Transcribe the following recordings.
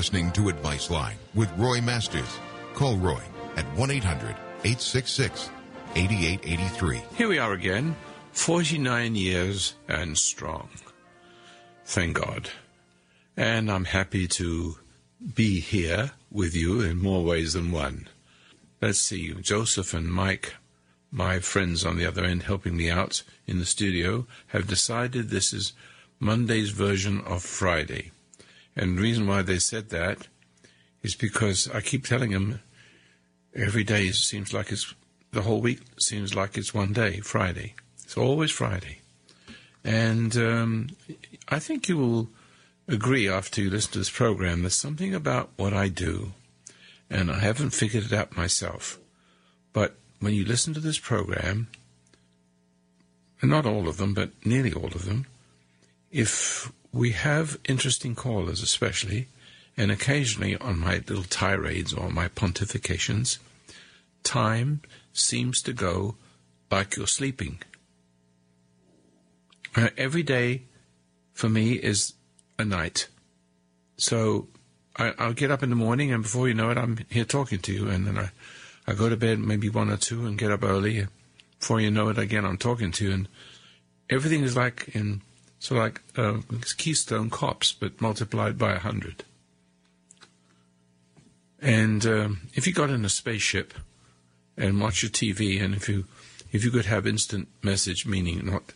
Listening to Advice Line with Roy Masters. Call Roy at 1 800 866 8883. Here we are again, 49 years and strong. Thank God. And I'm happy to be here with you in more ways than one. Let's see, Joseph and Mike, my friends on the other end helping me out in the studio, have decided this is Monday's version of Friday. And the reason why they said that is because I keep telling them every day seems like it's the whole week seems like it's one day, Friday. It's always Friday. And um, I think you will agree after you listen to this program there's something about what I do, and I haven't figured it out myself. But when you listen to this program, and not all of them, but nearly all of them, if we have interesting callers, especially, and occasionally on my little tirades or my pontifications, time seems to go like you're sleeping. Uh, every day for me is a night. So I, will get up in the morning, and before you know it, I'm here talking to you, and then I, I go to bed maybe one or two and get up early. Before you know it, again, I'm talking to you, and everything is like in so like uh, Keystone Cops, but multiplied by a hundred. And um, if you got in a spaceship and watch your TV, and if you if you could have instant message, meaning not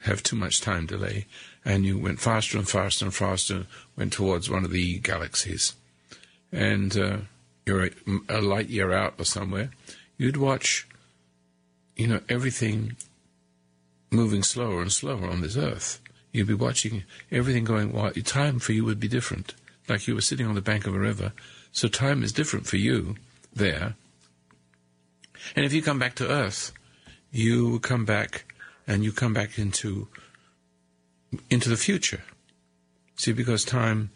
have too much time delay, and you went faster and faster and faster, went towards one of the galaxies, and uh, you're a, a light year out or somewhere, you'd watch, you know, everything moving slower and slower on this earth. You'd be watching everything going, well, time for you would be different. Like you were sitting on the bank of a river. So time is different for you there. And if you come back to earth, you come back and you come back into into the future. See, because time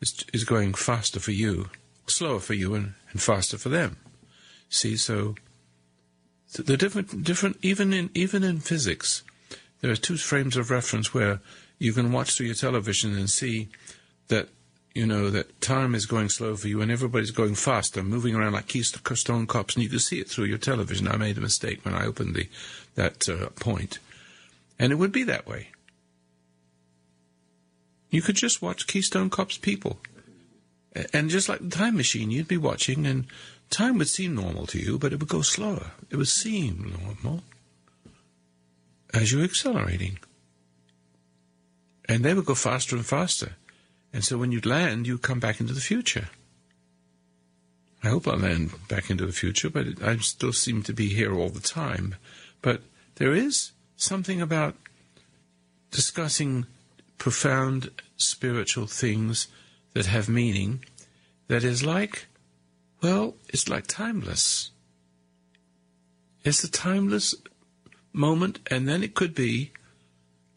is, is going faster for you, slower for you, and, and faster for them. See, so the different, different, even in even in physics, there are two frames of reference where you can watch through your television and see that you know that time is going slow for you and everybody's going faster, moving around like keystone cops, and you can see it through your television. I made a mistake when I opened the that uh, point, and it would be that way. You could just watch Keystone Cops people, and just like the time machine, you'd be watching, and time would seem normal to you, but it would go slower. It would seem normal as you're accelerating. And they would go faster and faster. And so when you'd land, you'd come back into the future. I hope I land back into the future, but I still seem to be here all the time. But there is something about discussing profound spiritual things that have meaning that is like, well, it's like timeless. It's the timeless moment, and then it could be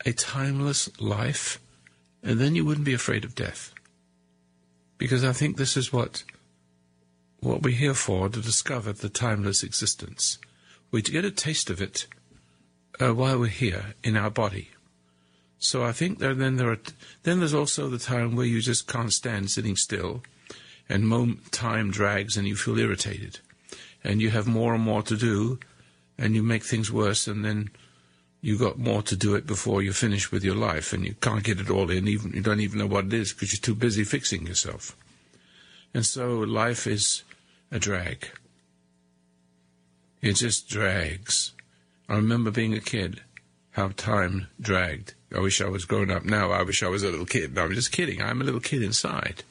a timeless life, and then you wouldn't be afraid of death. Because I think this is what what we're here for to discover the timeless existence. We get a taste of it uh, while we're here in our body. So I think that then there are then there's also the time where you just can't stand sitting still, and time drags and you feel irritated, and you have more and more to do, and you make things worse, and then you got more to do it before you finish with your life, and you can't get it all in. Even you don't even know what it is because you're too busy fixing yourself. And so life is a drag. It just drags. I remember being a kid, how time dragged. I wish I was grown up now. I wish I was a little kid. No, I'm just kidding. I'm a little kid inside.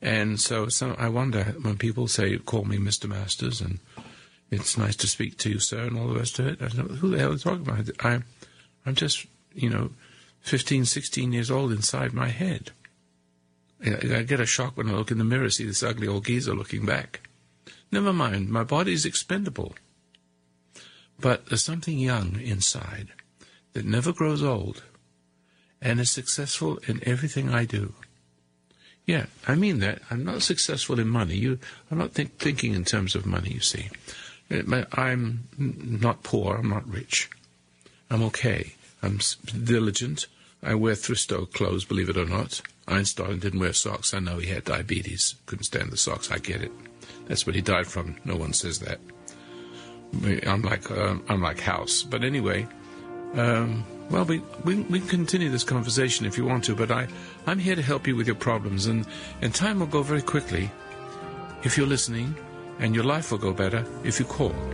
And so, so I wonder when people say, call me Mr. Masters and it's nice to speak to you, sir, and all the rest of it. I who the hell are talking about. I'm, I'm just, you know, 15, 16 years old inside my head. I, I get a shock when I look in the mirror, see this ugly old geezer looking back. Never mind, my body's expendable. But there's something young inside that never grows old and is successful in everything I do. Yeah, I mean that. I'm not successful in money. You, I'm not think, thinking in terms of money, you see. I'm not poor. I'm not rich. I'm okay. I'm diligent. I wear thrift store clothes, believe it or not. Einstein didn't wear socks. I know he had diabetes, couldn't stand the socks. I get it. That's what he died from. No one says that. I'm like uh, I'm like House, but anyway. Um, well, we, we we can continue this conversation if you want to, but I I'm here to help you with your problems, and and time will go very quickly if you're listening, and your life will go better if you call.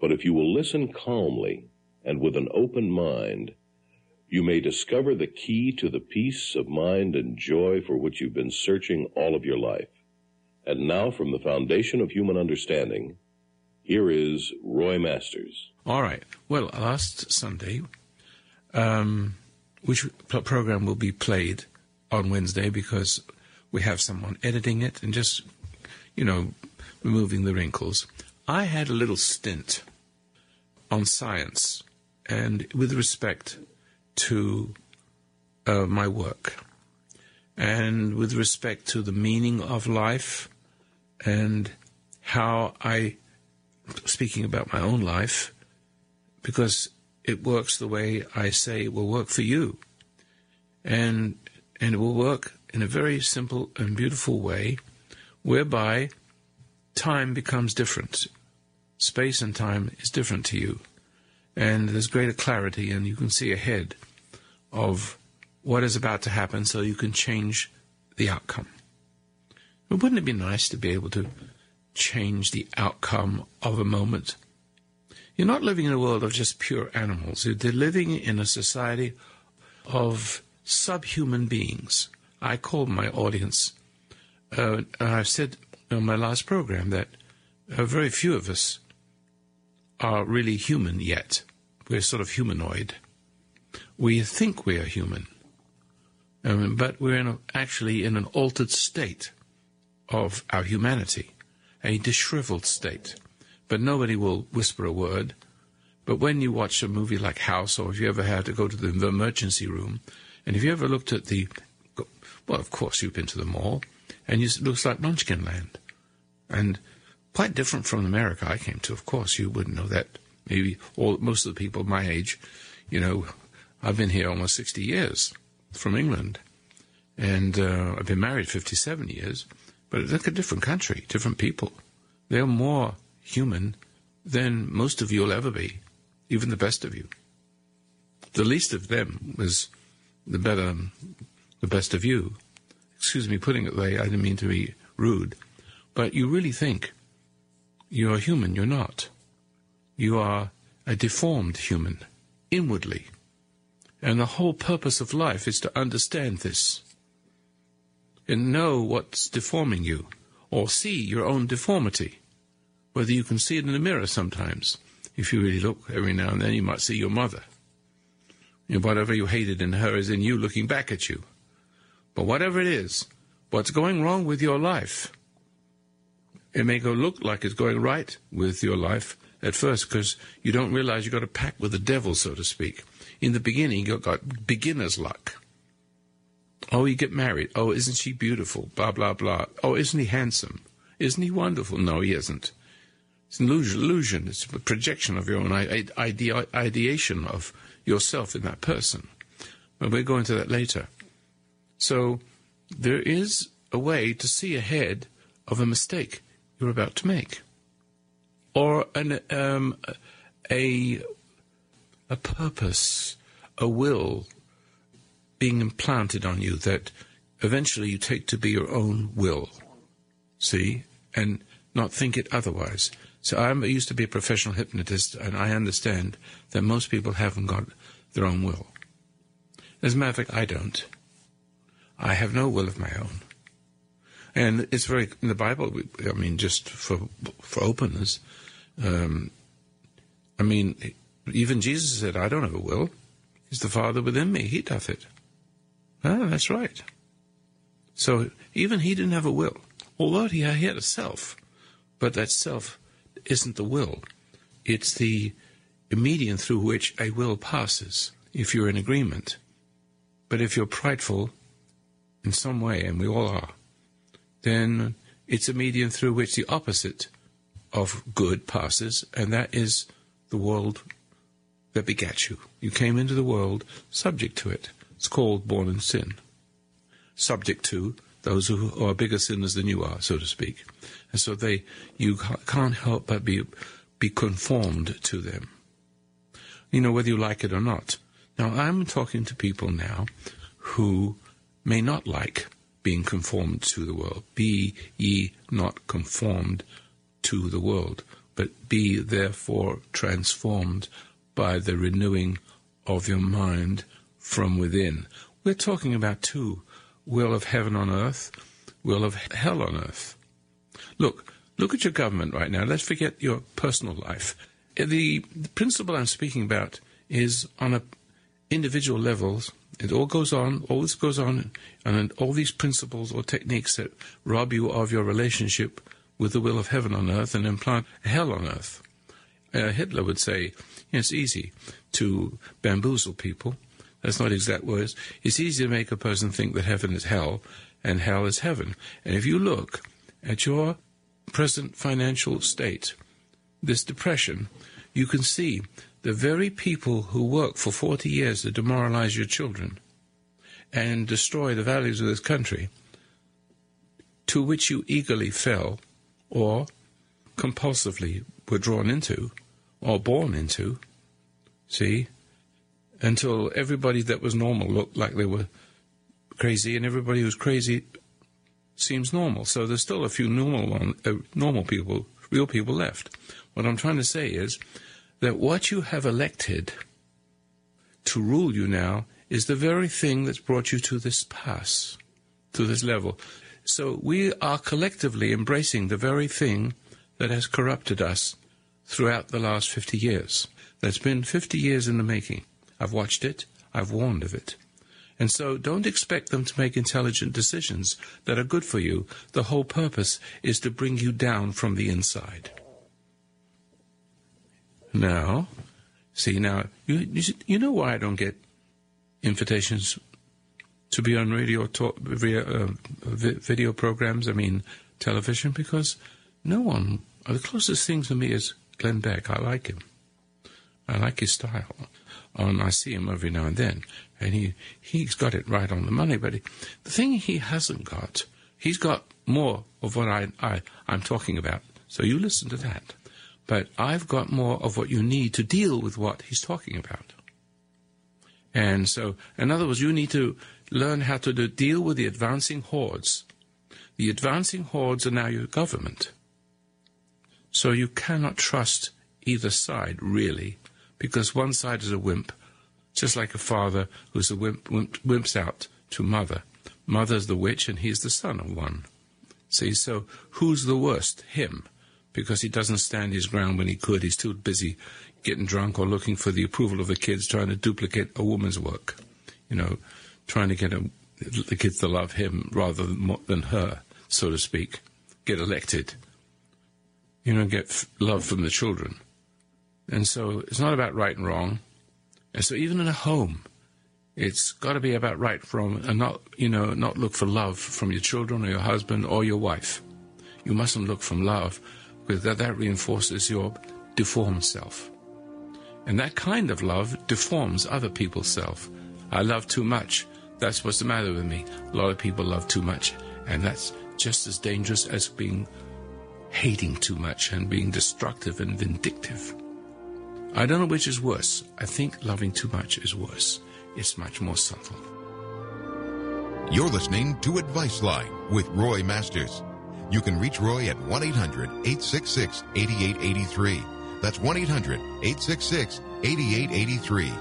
But if you will listen calmly and with an open mind, you may discover the key to the peace of mind and joy for which you've been searching all of your life. And now, from the foundation of human understanding, here is Roy Masters. All right. Well, last Sunday, um, which program will be played on Wednesday because we have someone editing it and just, you know, removing the wrinkles. I had a little stint on science and with respect to uh, my work and with respect to the meaning of life and how I, speaking about my own life, because it works the way I say it will work for you. And, and it will work in a very simple and beautiful way whereby time becomes different space and time is different to you. And there's greater clarity, and you can see ahead of what is about to happen so you can change the outcome. But wouldn't it be nice to be able to change the outcome of a moment? You're not living in a world of just pure animals. You're living in a society of subhuman beings. I call my audience, uh, I've said on my last program that uh, very few of us are really human yet. We're sort of humanoid. We think we are human, um, but we're in a, actually in an altered state of our humanity, a disheveled state. But nobody will whisper a word. But when you watch a movie like House, or if you ever had to go to the emergency room, and if you ever looked at the, well, of course you've been to the mall, and it looks like Munchkin Land. And quite different from America I came to. Of course, you wouldn't know that. Maybe all most of the people my age, you know, I've been here almost 60 years from England, and uh, I've been married 57 years. But look, a different country, different people. They're more human than most of you'll ever be, even the best of you. The least of them was the better, the best of you. Excuse me putting it that way. I didn't mean to be rude, but you really think you're human, you're not. You are a deformed human, inwardly. And the whole purpose of life is to understand this and know what's deforming you, or see your own deformity. Whether you can see it in the mirror sometimes. If you really look every now and then, you might see your mother. Know, whatever you hated in her is in you looking back at you. But whatever it is, what's going wrong with your life, it may go look like it's going right with your life at first because you don't realize you've got a pact with the devil, so to speak. In the beginning, you've got beginner's luck. Oh, you get married. Oh, isn't she beautiful? Blah, blah, blah. Oh, isn't he handsome? Isn't he wonderful? No, he isn't. It's an illusion. It's a projection of your own ide- ideation of yourself in that person. But we'll go into that later. So there is a way to see ahead of a mistake you're about to make, or an, um, a a purpose, a will being implanted on you that eventually you take to be your own will. See? And not think it otherwise. So I'm used to be a professional hypnotist, and I understand that most people haven't got their own will. As a matter of fact, I don't. I have no will of my own. And it's very in the Bible. I mean, just for for openness, um, I mean, even Jesus said, "I don't have a will. It's the Father within me. He doth it." Ah, that's right. So even he didn't have a will, although he had a self, but that self isn't the will. It's the medium through which a will passes. If you're in agreement, but if you're prideful in some way, and we all are, then it's a medium through which the opposite of good passes, and that is the world that begat you. You came into the world subject to it. It's called born in sin. Subject to those who are bigger sinners than you are, so to speak. And so they, you can't help but be, be conformed to them. You know, whether you like it or not. Now, I'm talking to people now who may not like being conformed to the world. Be ye not conformed to the world, but be therefore transformed by the renewing of your mind from within. We're talking about two will of heaven on earth, will of hell on earth. Look, look at your government right now. Let's forget your personal life. The, the principle I'm speaking about is on a individual levels it all goes on, all this goes on, and all these principles or techniques that rob you of your relationship with the will of heaven on earth and implant hell on earth. Uh, Hitler would say, it's easy to bamboozle people. That's not exact words. It's easy to make a person think that heaven is hell and hell is heaven. And if you look at your present financial state, this depression, you can see the very people who work for 40 years to demoralize your children and destroy the values of this country, to which you eagerly fell or compulsively were drawn into or born into, see, until everybody that was normal looked like they were crazy and everybody who's crazy seems normal. So there's still a few normal one, uh, normal people, real people left. What I'm trying to say is that what you have elected to rule you now is the very thing that's brought you to this pass, to this level. So we are collectively embracing the very thing that has corrupted us throughout the last 50 years. That's been 50 years in the making. I've watched it. I've warned of it. And so don't expect them to make intelligent decisions that are good for you. The whole purpose is to bring you down from the inside. Now, see now, you, you, you know why I don't get invitations to be on radio talk uh, video programs. I mean television because no one. The closest thing to me is Glenn Beck. I like him. I like his style. And I see him every now and then, and he he's got it right on the money. But he, the thing he hasn't got, he's got more of what I, I I'm talking about. So you listen to that but I've got more of what you need to deal with what he's talking about. And so, in other words, you need to learn how to do, deal with the advancing hordes. The advancing hordes are now your government. So you cannot trust either side, really, because one side is a wimp, just like a father who's a wimp, wimp wimps out to mother. Mother's the witch and he's the son of one. See, so who's the worst? Him because he doesn't stand his ground when he could. He's too busy getting drunk or looking for the approval of the kids, trying to duplicate a woman's work. You know, trying to get a, the kids to love him rather than, than her, so to speak. Get elected. You know, get f- love from the children. And so it's not about right and wrong. And so even in a home, it's got to be about right from and not, you know, not look for love from your children or your husband or your wife. You mustn't look from love because that, that reinforces your deformed self. And that kind of love deforms other people's self. I love too much. That's what's the matter with me. A lot of people love too much. And that's just as dangerous as being hating too much and being destructive and vindictive. I don't know which is worse. I think loving too much is worse. It's much more subtle. You're listening to Advice Line with Roy Masters. You can reach Roy at 1 800 866 8883. That's 1 800 866 8883.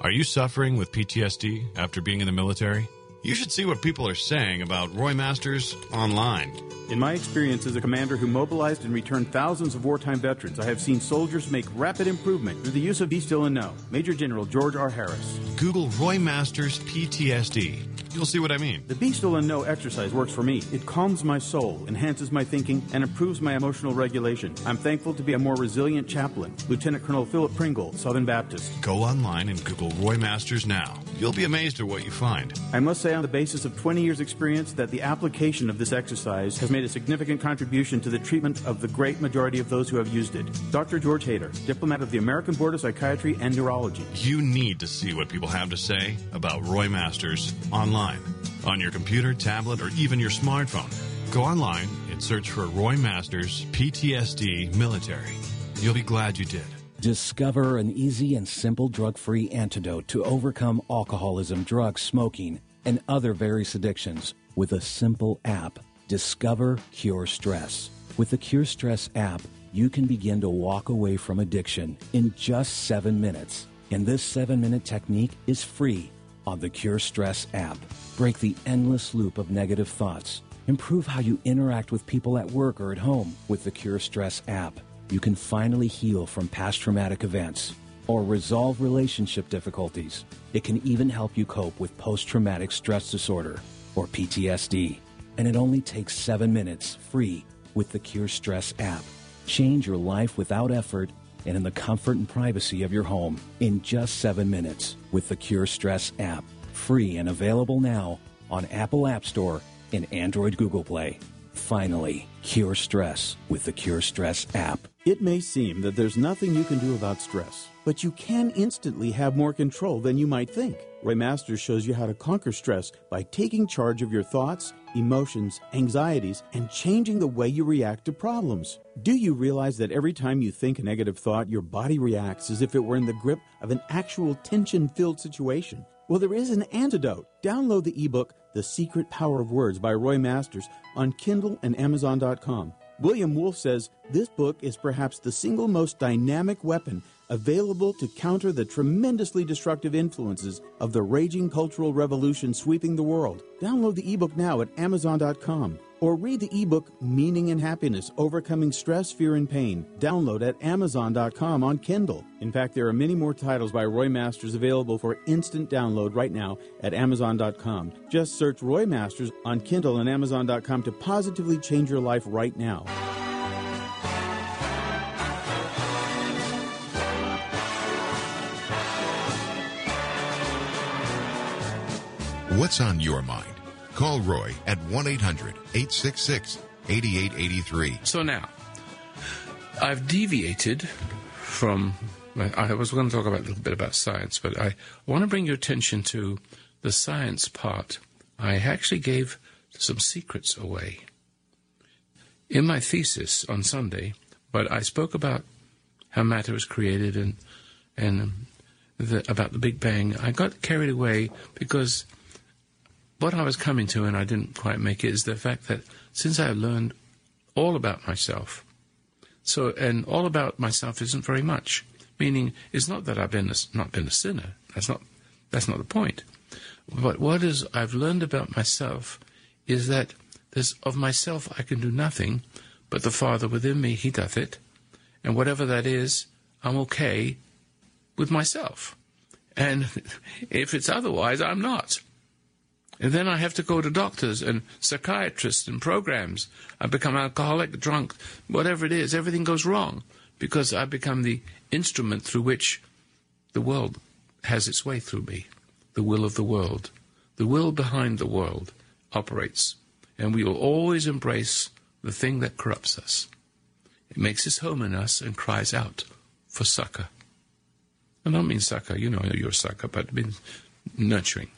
Are you suffering with PTSD after being in the military? You should see what people are saying about Roy Masters online. In my experience as a commander who mobilized and returned thousands of wartime veterans, I have seen soldiers make rapid improvement through the use of Be Still and Know. Major General George R. Harris. Google Roy Masters PTSD. You'll see what I mean. The Be Still and Know exercise works for me. It calms my soul, enhances my thinking, and improves my emotional regulation. I'm thankful to be a more resilient chaplain. Lieutenant Colonel Philip Pringle, Southern Baptist. Go online and Google Roy Masters now. You'll be amazed at what you find. I must say, on the basis of 20 years' experience, that the application of this exercise has made a significant contribution to the treatment of the great majority of those who have used it. Dr. George Hader, diplomat of the American Board of Psychiatry and Neurology. You need to see what people have to say about Roy Masters online, on your computer, tablet, or even your smartphone. Go online and search for Roy Masters PTSD Military. You'll be glad you did. Discover an easy and simple drug free antidote to overcome alcoholism, drugs, smoking, and other various addictions with a simple app. Discover Cure Stress. With the Cure Stress app, you can begin to walk away from addiction in just seven minutes. And this seven minute technique is free on the Cure Stress app. Break the endless loop of negative thoughts. Improve how you interact with people at work or at home with the Cure Stress app you can finally heal from past traumatic events or resolve relationship difficulties. It can even help you cope with post traumatic stress disorder or PTSD. And it only takes seven minutes free with the Cure Stress app. Change your life without effort and in the comfort and privacy of your home in just seven minutes with the Cure Stress app. Free and available now on Apple App Store and Android Google Play. Finally, cure stress with the Cure Stress app. It may seem that there's nothing you can do about stress, but you can instantly have more control than you might think. Roy Masters shows you how to conquer stress by taking charge of your thoughts, emotions, anxieties, and changing the way you react to problems. Do you realize that every time you think a negative thought, your body reacts as if it were in the grip of an actual tension filled situation? Well, there is an antidote. Download the ebook, The Secret Power of Words by Roy Masters on Kindle and Amazon.com. William Wolfe says this book is perhaps the single most dynamic weapon available to counter the tremendously destructive influences of the raging cultural revolution sweeping the world. Download the ebook now at Amazon.com or read the ebook Meaning and Happiness Overcoming Stress, Fear, and Pain. Download at Amazon.com on Kindle. In fact, there are many more titles by Roy Masters available for instant download right now at Amazon.com. Just search Roy Masters on Kindle and Amazon.com to positively change your life right now. What's on your mind? Call Roy at 1 800 866 8883. So now, I've deviated from. I was going to talk about a little bit about science, but I want to bring your attention to the science part. I actually gave some secrets away in my thesis on Sunday, but I spoke about how matter was created and and um, the, about the Big Bang. I got carried away because what I was coming to, and I didn't quite make it, is the fact that since I've learned all about myself, so and all about myself isn't very much. Meaning, it's not that I've been a, not been a sinner. That's not that's not the point. But what is I've learned about myself is that there's of myself I can do nothing, but the Father within me He doth it, and whatever that is, I'm okay with myself. And if it's otherwise, I'm not. And then I have to go to doctors and psychiatrists and programs. I become alcoholic, drunk, whatever it is. Everything goes wrong because I become the instrument through which the world has its way through me. The will of the world. The will behind the world operates. And we will always embrace the thing that corrupts us. It makes its home in us and cries out for succor. I don't mean succor, you know you're a sucker, but it means nurturing.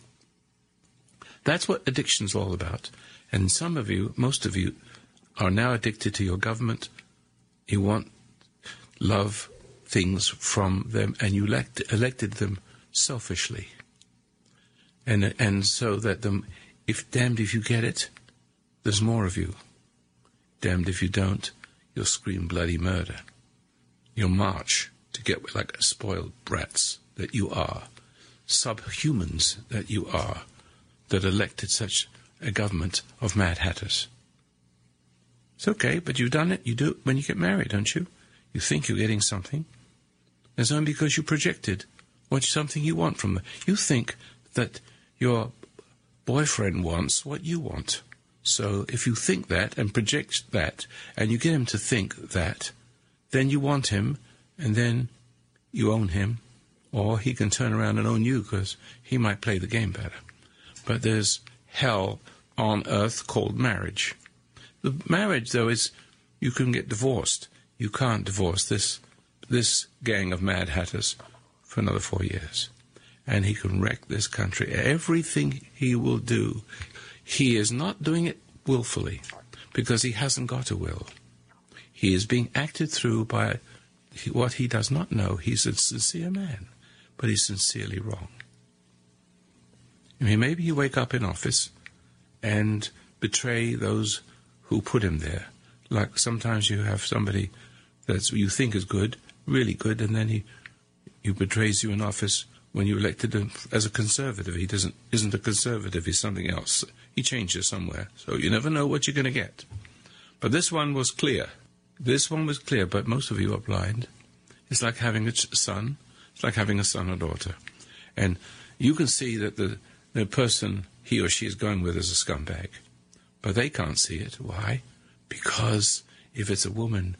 That's what addiction's all about. And some of you, most of you, are now addicted to your government. You want love things from them and you elect, elected them selfishly. And, and so that them, if damned if you get it, there's more of you. Damned if you don't, you'll scream bloody murder. You'll march to get like spoiled brats that you are, subhumans that you are, that elected such a government of mad hatters. It's okay, but you've done it. You do it when you get married, don't you? You think you're getting something. It's only because you projected what something you want from them. You think that your boyfriend wants what you want. So if you think that and project that, and you get him to think that, then you want him, and then you own him, or he can turn around and own you because he might play the game better. But there's hell on earth called marriage. The marriage, though, is you can get divorced. You can't divorce this this gang of mad hatters for another four years, and he can wreck this country. Everything he will do, he is not doing it willfully because he hasn't got a will. He is being acted through by what he does not know. He's a sincere man, but he's sincerely wrong. I mean, maybe you wake up in office and betray those who put him there. Like sometimes you have somebody that you think is good, really good, and then he he betrays you in office when you elected him as a conservative. He doesn't isn't a conservative. He's something else. He changes somewhere, so you never know what you're going to get. But this one was clear. This one was clear, but most of you are blind. It's like having a son. It's like having a son or daughter, and you can see that the the person he or she is going with is a scumbag, but they can't see it. Why? Because if it's a woman,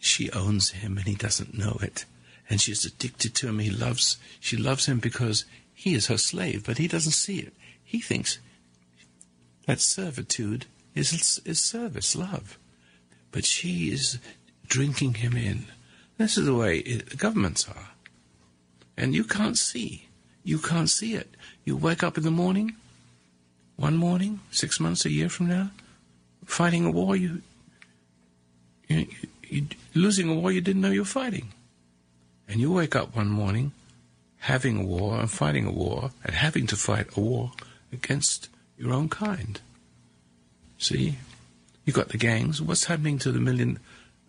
she owns him and he doesn't know it. And she's addicted to him. He loves, she loves him because he is her slave, but he doesn't see it. He thinks that servitude is, is service, love. But she is drinking him in. This is the way it, governments are. And you can't see. You can't see it. You wake up in the morning, one morning, six months, a year from now, fighting a war you, you, you losing a war you didn't know you were fighting. And you wake up one morning having a war and fighting a war and having to fight a war against your own kind. See? You got the gangs. What's happening to the million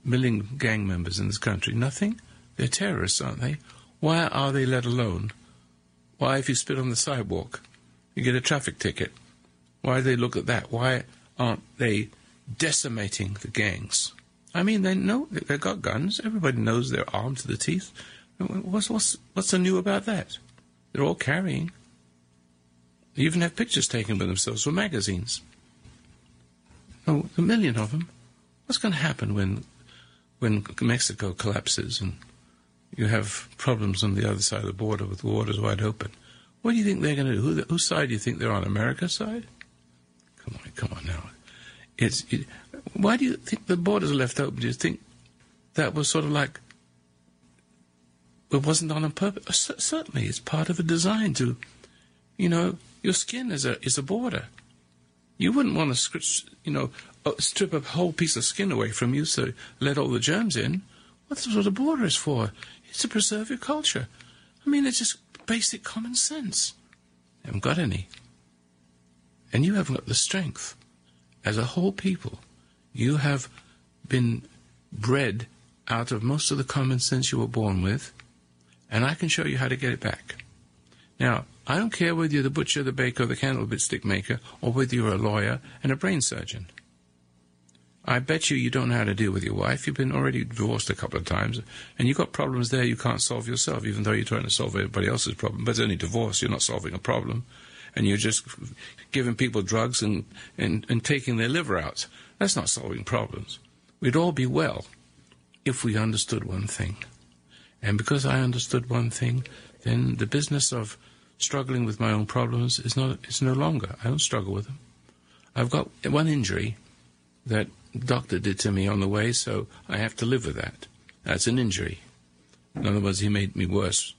million gang members in this country? Nothing. They're terrorists, aren't they? Why are they let alone? Why, if you spit on the sidewalk, you get a traffic ticket? Why do they look at that? Why aren't they decimating the gangs? I mean, they know they've got guns. Everybody knows they're armed to the teeth. What's what's what's so new about that? They're all carrying. They even have pictures taken with themselves for magazines. Oh, a million of them. What's going to happen when when Mexico collapses and you have problems on the other side of the border with the waters wide open? What do you think they're going to do? Who, whose side do you think they're on? America's side? Come on, come on now. It's it, why do you think the borders are left open? Do you think that was sort of like it wasn't on purpose? Certainly, it's part of a design to, you know, your skin is a is a border. You wouldn't want to, you know, uh, strip a whole piece of skin away from you so let all the germs in. What's what a border is for? To preserve your culture. I mean, it's just basic common sense. You haven't got any. And you haven't got the strength as a whole people you have been bred out of most of the common sense you were born with, and I can show you how to get it back. Now, I don't care whether you're the butcher, the baker, the candlestick maker, or whether you're a lawyer and a brain surgeon. I bet you you don't know how to deal with your wife. You've been already divorced a couple of times, and you've got problems there you can't solve yourself, even though you're trying to solve everybody else's problem. But it's only divorce. You're not solving a problem. And you're just giving people drugs and, and, and taking their liver out. That's not solving problems. We'd all be well if we understood one thing. And because I understood one thing, then the business of struggling with my own problems is not is no longer. I don't struggle with them. I've got one injury that doctor did to me on the way, so I have to live with that. That's an injury. In other words, he made me worse.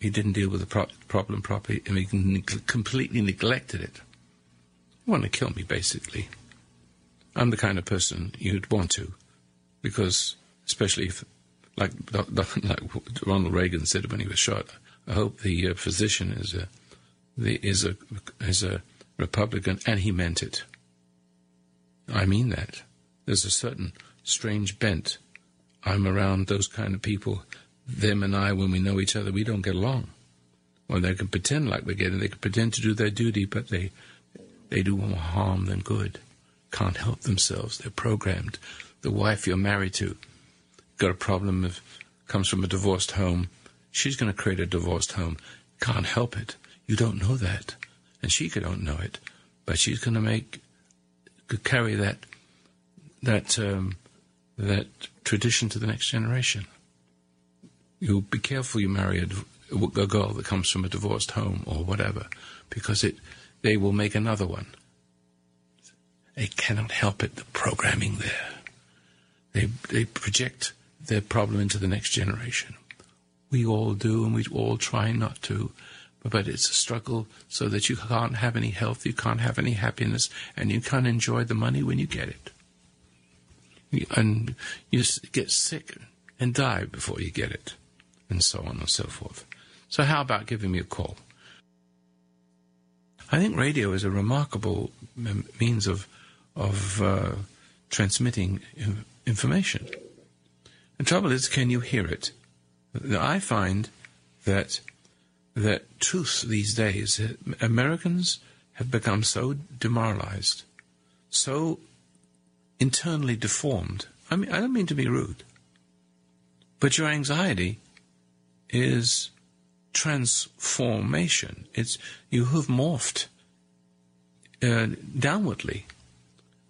He didn't deal with the pro- problem properly, and he completely neglected it. He wanted to kill me, basically. I'm the kind of person you'd want to, because especially if like, like Ronald Reagan said when he was shot. I hope the uh, physician is a the, is a is a Republican, and he meant it. I mean that. There's a certain strange bent. I'm around those kind of people. Them and I, when we know each other, we don't get along. Well, they can pretend like they get it. They can pretend to do their duty, but they they do more harm than good. Can't help themselves. They're programmed. The wife you're married to got a problem if comes from a divorced home. She's going to create a divorced home. Can't help it. You don't know that, and she don't know it, but she's going to make carry that that um, that tradition to the next generation. You be careful you marry a, a girl that comes from a divorced home or whatever, because it they will make another one. They cannot help it. The programming there. They they project their problem into the next generation. We all do, and we all try not to. But it's a struggle so that you can't have any health, you can't have any happiness, and you can't enjoy the money when you get it. And you get sick and die before you get it, and so on and so forth. So, how about giving me a call? I think radio is a remarkable means of of uh, transmitting information. The trouble is, can you hear it? I find that that truth these days, Americans have become so demoralized, so internally deformed. I mean, I don't mean to be rude, but your anxiety is transformation. It's you have morphed uh, downwardly.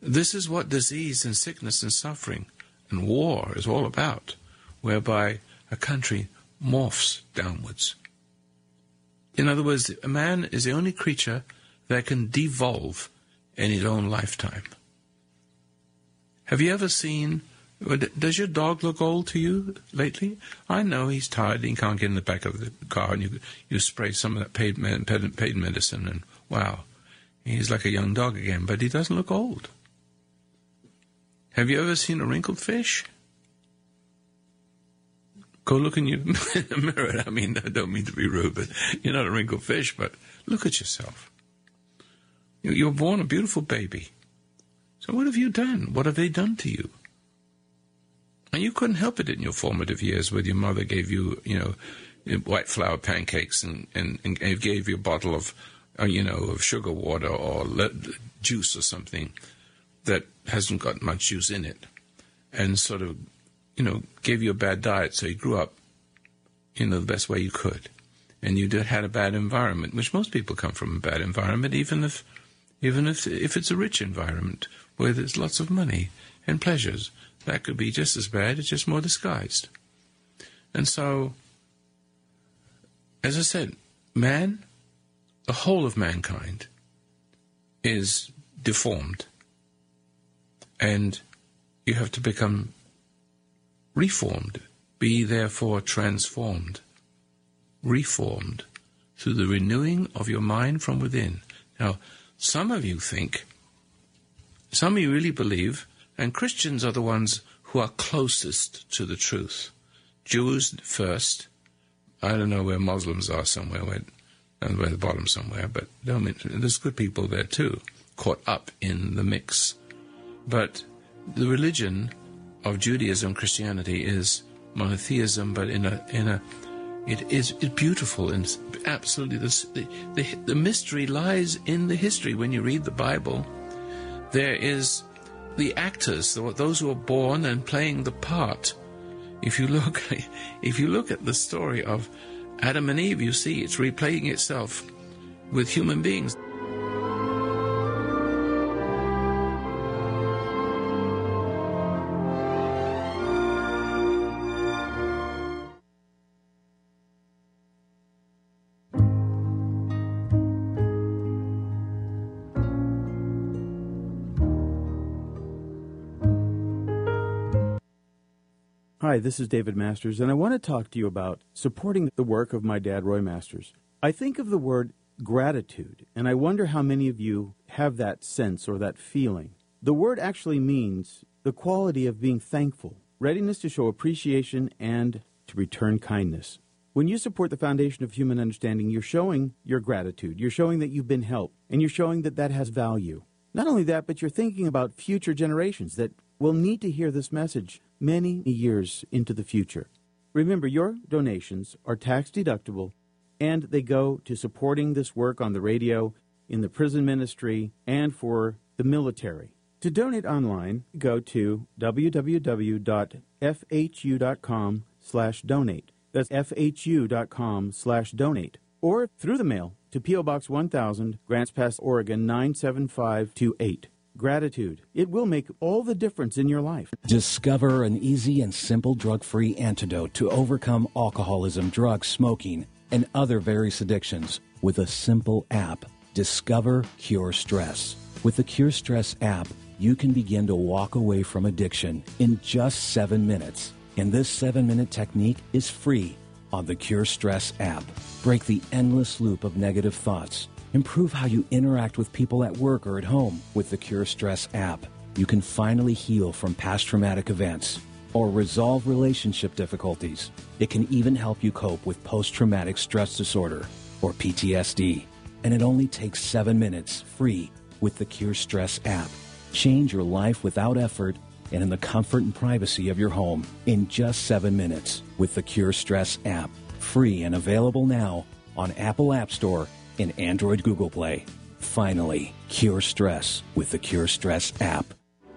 This is what disease and sickness and suffering and war is all about, whereby a country morphs downwards. In other words, a man is the only creature that can devolve in his own lifetime. Have you ever seen does your dog look old to you lately? I know he's tired. He can't get in the back of the car, and you you spray some of that paid paid medicine, and wow, he's like a young dog again. But he doesn't look old. Have you ever seen a wrinkled fish? Go look in your mirror. I mean, I don't mean to be rude, but you're not a wrinkled fish. But look at yourself. You were born a beautiful baby. So what have you done? What have they done to you? And you couldn't help it in your formative years when your mother gave you, you know, white flour pancakes and, and, and gave you a bottle of, uh, you know, of sugar water or juice or something that hasn't got much juice in it. And sort of, you know, gave you a bad diet so you grew up, you know, the best way you could. And you did, had a bad environment, which most people come from a bad environment, even if, even if, if it's a rich environment where there's lots of money and pleasures that could be just as bad, it's just more disguised. And so, as I said, man, the whole of mankind, is deformed. And you have to become reformed. Be therefore transformed, reformed through the renewing of your mind from within. Now, some of you think, some of you really believe and Christians are the ones who are closest to the truth. Jews first. I don't know where Muslims are somewhere, where, where the bottom somewhere, but there's good people there too, caught up in the mix. But the religion of Judaism, Christianity is monotheism, but in a in a it is it's beautiful and absolutely the, the the mystery lies in the history. When you read the Bible, there is the actors, those who are born and playing the part. If you look, if you look at the story of Adam and Eve, you see it's replaying itself with human beings. Hi, this is David Masters, and I want to talk to you about supporting the work of my dad, Roy Masters. I think of the word gratitude, and I wonder how many of you have that sense or that feeling. The word actually means the quality of being thankful. readiness to show appreciation and to return kindness. When you support the foundation of human understanding, you're showing your gratitude. You're showing that you've been helped, and you're showing that that has value. Not only that, but you're thinking about future generations that will need to hear this message many years into the future. Remember, your donations are tax deductible and they go to supporting this work on the radio, in the prison ministry, and for the military. To donate online, go to www.fhu.com slash donate. That's fhu.com slash donate. Or through the mail to P.O. Box 1000, Grants Pass, Oregon 97528. Gratitude. It will make all the difference in your life. Discover an easy and simple drug free antidote to overcome alcoholism, drugs, smoking, and other various addictions with a simple app. Discover Cure Stress. With the Cure Stress app, you can begin to walk away from addiction in just seven minutes. And this seven minute technique is free on the Cure Stress app. Break the endless loop of negative thoughts. Improve how you interact with people at work or at home with the Cure Stress app. You can finally heal from past traumatic events or resolve relationship difficulties. It can even help you cope with post traumatic stress disorder or PTSD. And it only takes seven minutes free with the Cure Stress app. Change your life without effort and in the comfort and privacy of your home in just seven minutes with the Cure Stress app. Free and available now on Apple App Store and Android Google Play. Finally, cure stress with the Cure Stress app.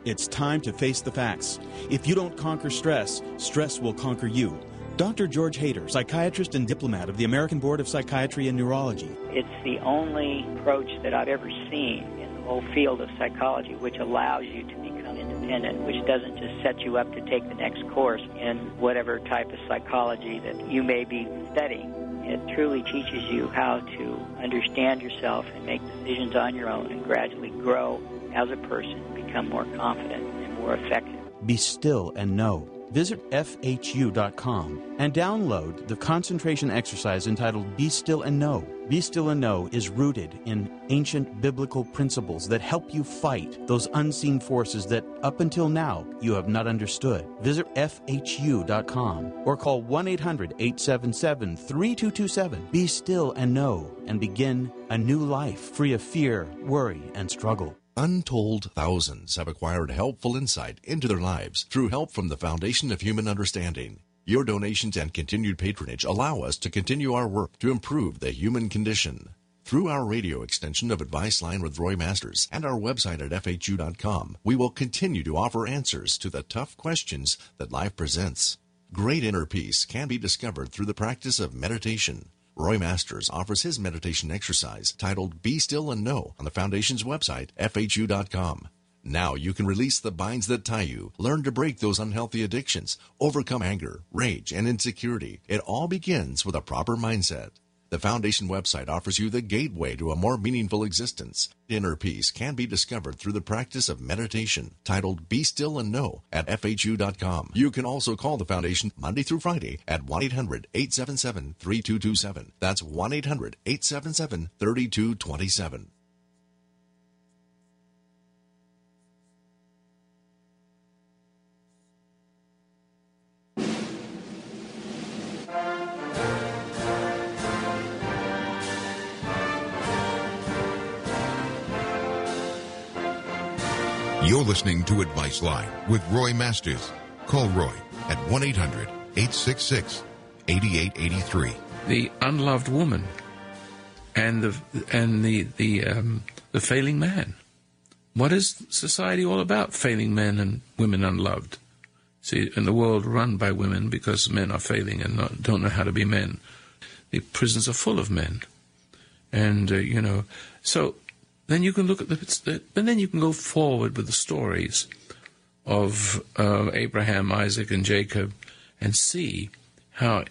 It's time to face the facts. If you don't conquer stress, stress will conquer you. Dr. George Hader, psychiatrist and diplomat of the American Board of Psychiatry and Neurology. It's the only approach that I've ever seen in the whole field of psychology which allows you to become independent, which doesn't just set you up to take the next course in whatever type of psychology that you may be studying. It truly teaches you how to understand yourself and make decisions on your own and gradually grow as a person, become more confident and more effective. Be still and know. Visit FHU.com and download the concentration exercise entitled Be Still and Know. Be Still and Know is rooted in ancient biblical principles that help you fight those unseen forces that up until now you have not understood. Visit FHU.com or call 1 800 877 3227. Be still and know and begin a new life free of fear, worry, and struggle. Untold thousands have acquired helpful insight into their lives through help from the Foundation of Human Understanding. Your donations and continued patronage allow us to continue our work to improve the human condition. Through our radio extension of Advice Line with Roy Masters and our website at FHU.com, we will continue to offer answers to the tough questions that life presents. Great inner peace can be discovered through the practice of meditation. Roy Masters offers his meditation exercise titled Be Still and Know on the Foundation's website, FHU.com. Now you can release the binds that tie you, learn to break those unhealthy addictions, overcome anger, rage, and insecurity. It all begins with a proper mindset. The Foundation website offers you the gateway to a more meaningful existence. Inner peace can be discovered through the practice of meditation, titled Be Still and Know at FHU.com. You can also call the Foundation Monday through Friday at 1 800 877 3227. That's 1 800 877 3227. You're listening to Advice Line with Roy Masters. Call Roy at 1 800 866 8883. The unloved woman and the and the the um, the failing man. What is society all about? Failing men and women unloved. See, in the world run by women because men are failing and not, don't know how to be men. The prisons are full of men, and uh, you know, so then you can look at the, and then you can go forward with the stories of uh, Abraham, Isaac, and Jacob, and see how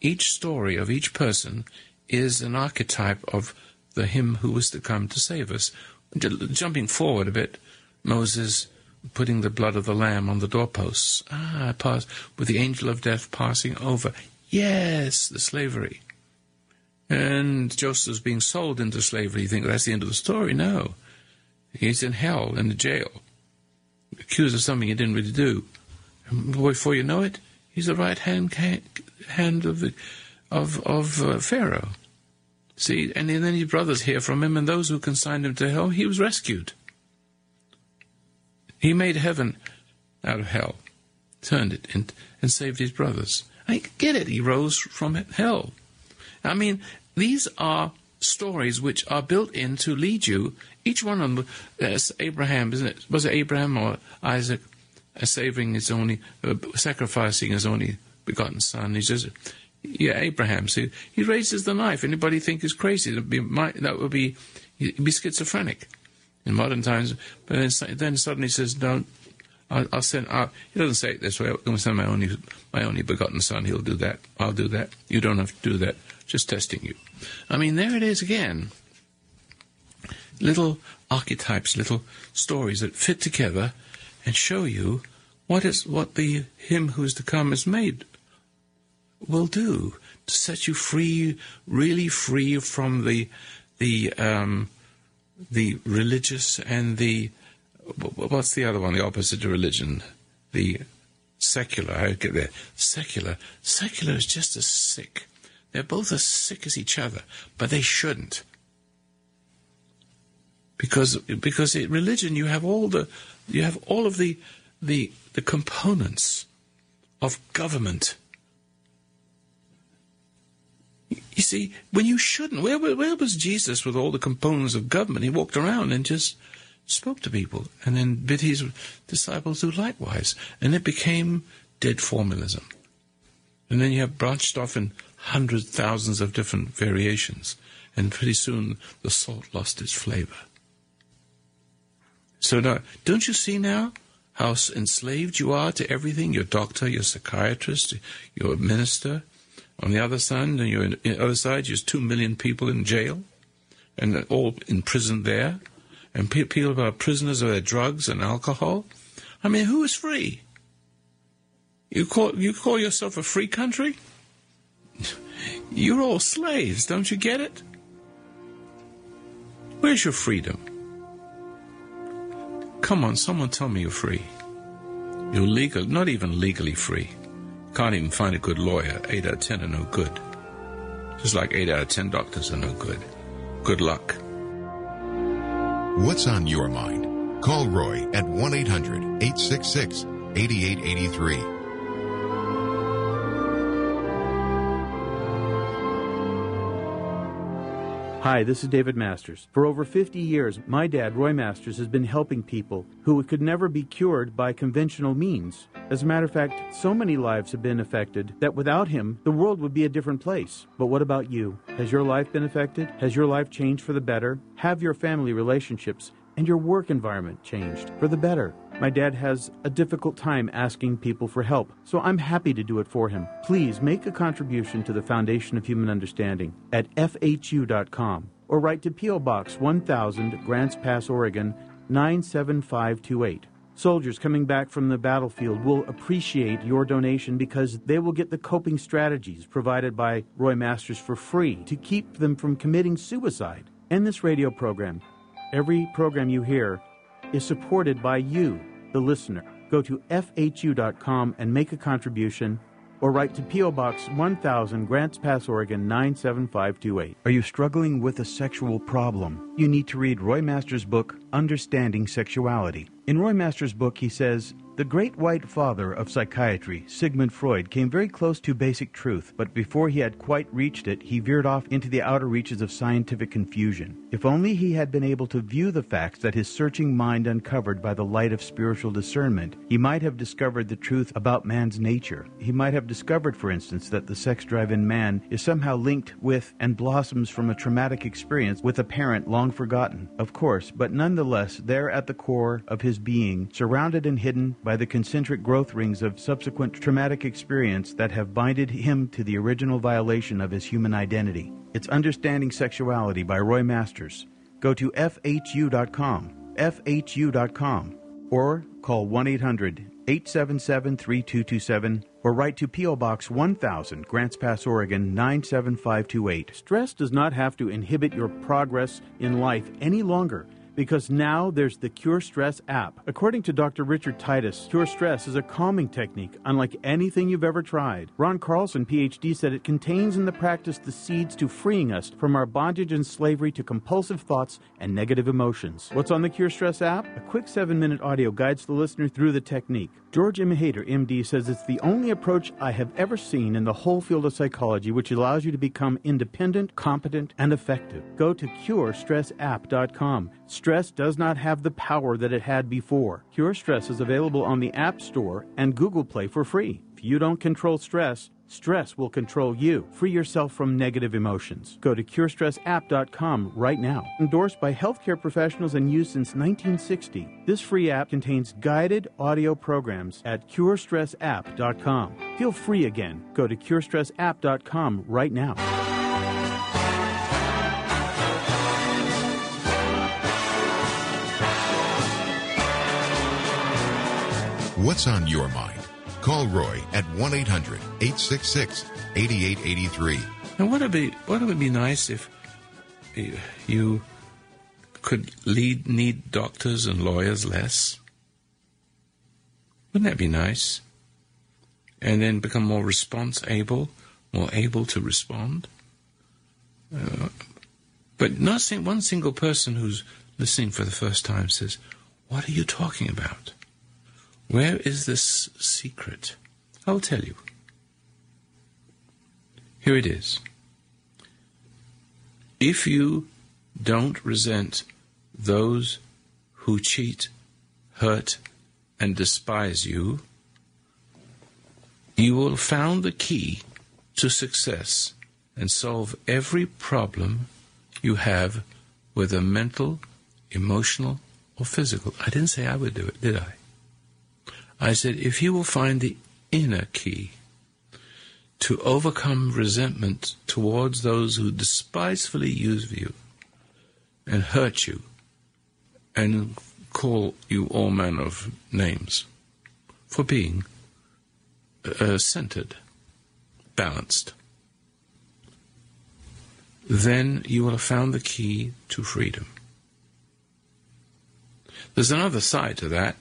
each story of each person is an archetype of the him who was to come to save us. Jumping forward a bit, Moses putting the blood of the lamb on the doorposts. Ah, pass with the angel of death passing over. Yes, the slavery and Joseph's being sold into slavery. You think that's the end of the story? No. He's in hell, in the jail, accused of something he didn't really do. And before you know it, he's the right hand hand of of of uh, Pharaoh. See, and then his brothers hear from him, and those who consigned him to hell, he was rescued. He made heaven out of hell, turned it, and, and saved his brothers. I get it. He rose from hell. I mean, these are stories which are built in to lead you. Each one of them, uh, Abraham, isn't it? Was it Abraham or Isaac, uh, saving his only, uh, sacrificing his only begotten son? He says, yeah, Abraham. See, he raises the knife. Anybody think he's crazy? That would be, that would be, he'd be schizophrenic in modern times. But then, then suddenly he says, "Don't." I'll, I'll send. I'll, he doesn't say it this way. I'm going to send my only, my only begotten son. He'll do that. I'll do that. You don't have to do that. Just testing you. I mean, there it is again. Little archetypes, little stories that fit together and show you what is what the him who is to come is made will do to set you free, really free from the the um, the religious and the what's the other one? The opposite of religion, the secular. I get there. Secular. Secular is just as sick. They're both as sick as each other, but they shouldn't. Because because in religion you have all the you have all of the the the components of government you see, when you shouldn't, where, where was Jesus with all the components of government? He walked around and just spoke to people and then bid his disciples do likewise. And it became dead formalism. And then you have branched off in hundreds, thousands of different variations. And pretty soon the salt lost its flavor. So now, don't you see now how enslaved you are to everything? Your doctor, your psychiatrist, your minister, on the other side, on the other side, there's two million people in jail, and all imprisoned there, and people are prisoners of their drugs and alcohol. I mean, who is free? You call you call yourself a free country? You're all slaves, don't you get it? Where's your freedom? Come on, someone tell me you're free. You're legal, not even legally free. Can't even find a good lawyer. Eight out of ten are no good. Just like eight out of ten doctors are no good. Good luck. What's on your mind? Call Roy at 1 800 866 8883. Hi, this is David Masters. For over 50 years, my dad, Roy Masters, has been helping people who could never be cured by conventional means. As a matter of fact, so many lives have been affected that without him, the world would be a different place. But what about you? Has your life been affected? Has your life changed for the better? Have your family relationships and your work environment changed for the better? My dad has a difficult time asking people for help, so I'm happy to do it for him. Please make a contribution to the Foundation of Human Understanding at FHU.com or write to P.O. Box 1000, Grants Pass, Oregon 97528. Soldiers coming back from the battlefield will appreciate your donation because they will get the coping strategies provided by Roy Masters for free to keep them from committing suicide. And this radio program, every program you hear, is supported by you, the listener. Go to FHU.com and make a contribution or write to P.O. Box 1000, Grants Pass, Oregon 97528. Are you struggling with a sexual problem? You need to read Roy Masters' book, Understanding Sexuality. In Roy Masters' book, he says, the great white father of psychiatry, Sigmund Freud, came very close to basic truth, but before he had quite reached it, he veered off into the outer reaches of scientific confusion. If only he had been able to view the facts that his searching mind uncovered by the light of spiritual discernment, he might have discovered the truth about man's nature. He might have discovered, for instance, that the sex drive in man is somehow linked with and blossoms from a traumatic experience with a parent long forgotten, of course, but nonetheless there at the core of his being, surrounded and hidden by the concentric growth rings of subsequent traumatic experience that have binded him to the original violation of his human identity. It's Understanding Sexuality by Roy Masters. Go to FHU.com, FHU.com, or call 1 800 877 3227 or write to P.O. Box 1000, Grants Pass, Oregon 97528. Stress does not have to inhibit your progress in life any longer because now there's the Cure Stress app. According to Dr. Richard Titus, Cure Stress is a calming technique unlike anything you've ever tried. Ron Carlson, PhD, said it contains in the practice the seeds to freeing us from our bondage and slavery to compulsive thoughts and negative emotions. What's on the Cure Stress app? A quick seven minute audio guides the listener through the technique. George Imhater, MD, says it's the only approach I have ever seen in the whole field of psychology which allows you to become independent, competent, and effective. Go to curestressapp.com. Stress does not have the power that it had before. Cure Stress is available on the App Store and Google Play for free. If you don't control stress, stress will control you. Free yourself from negative emotions. Go to curestressapp.com right now. Endorsed by healthcare professionals and used since 1960, this free app contains guided audio programs at curestressapp.com. Feel free again. Go to curestressapp.com right now. What's on your mind? Call Roy at 1 800 866 8883. And would it be would it be nice if you could lead need doctors and lawyers less? Wouldn't that be nice? And then become more response able, more able to respond. Uh, but not one single person who's listening for the first time says, "What are you talking about? Where is this secret?" I'll tell you. Here it is. If you don't resent those who cheat, hurt, and despise you, you will found the key to success and solve every problem you have, whether mental, emotional, or physical. I didn't say I would do it, did I? I said, if you will find the inner key to overcome resentment towards those who despisefully use you and hurt you and call you all manner of names for being uh, centered, balanced, then you will have found the key to freedom. There's another side to that.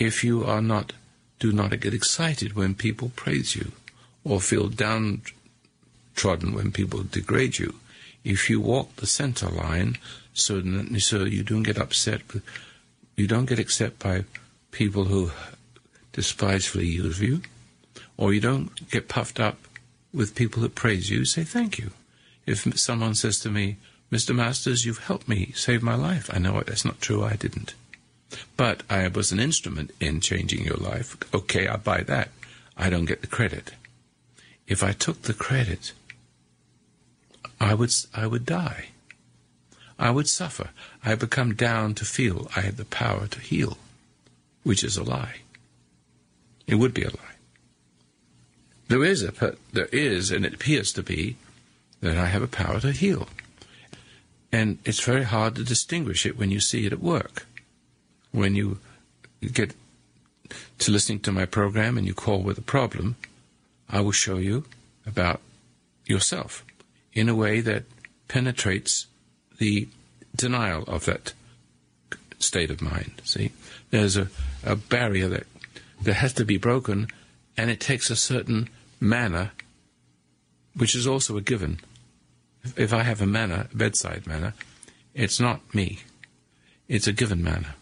If you are not, do not get excited when people praise you or feel downtrodden when people degrade you. If you walk the center line, so so you don't get upset, you don't get upset by people who despisefully use you, or you don't get puffed up with people that praise you. Say thank you. If someone says to me, "Mr. Masters, you've helped me save my life," I know it, that's not true. I didn't, but I was an instrument in changing your life. Okay, I buy that. I don't get the credit if I took the credit, I would I would die. I would suffer. I become down to feel I had the power to heal, which is a lie. It would be a lie. There is a there is, and it appears to be, that I have a power to heal, and it's very hard to distinguish it when you see it at work. When you get to listening to my program and you call with a problem, I will show you about yourself in a way that penetrates the denial of that state of mind. See, there's a, a barrier that, that has to be broken, and it takes a certain manner, which is also a given. If I have a manner, a bedside manner, it's not me. It's a given manner.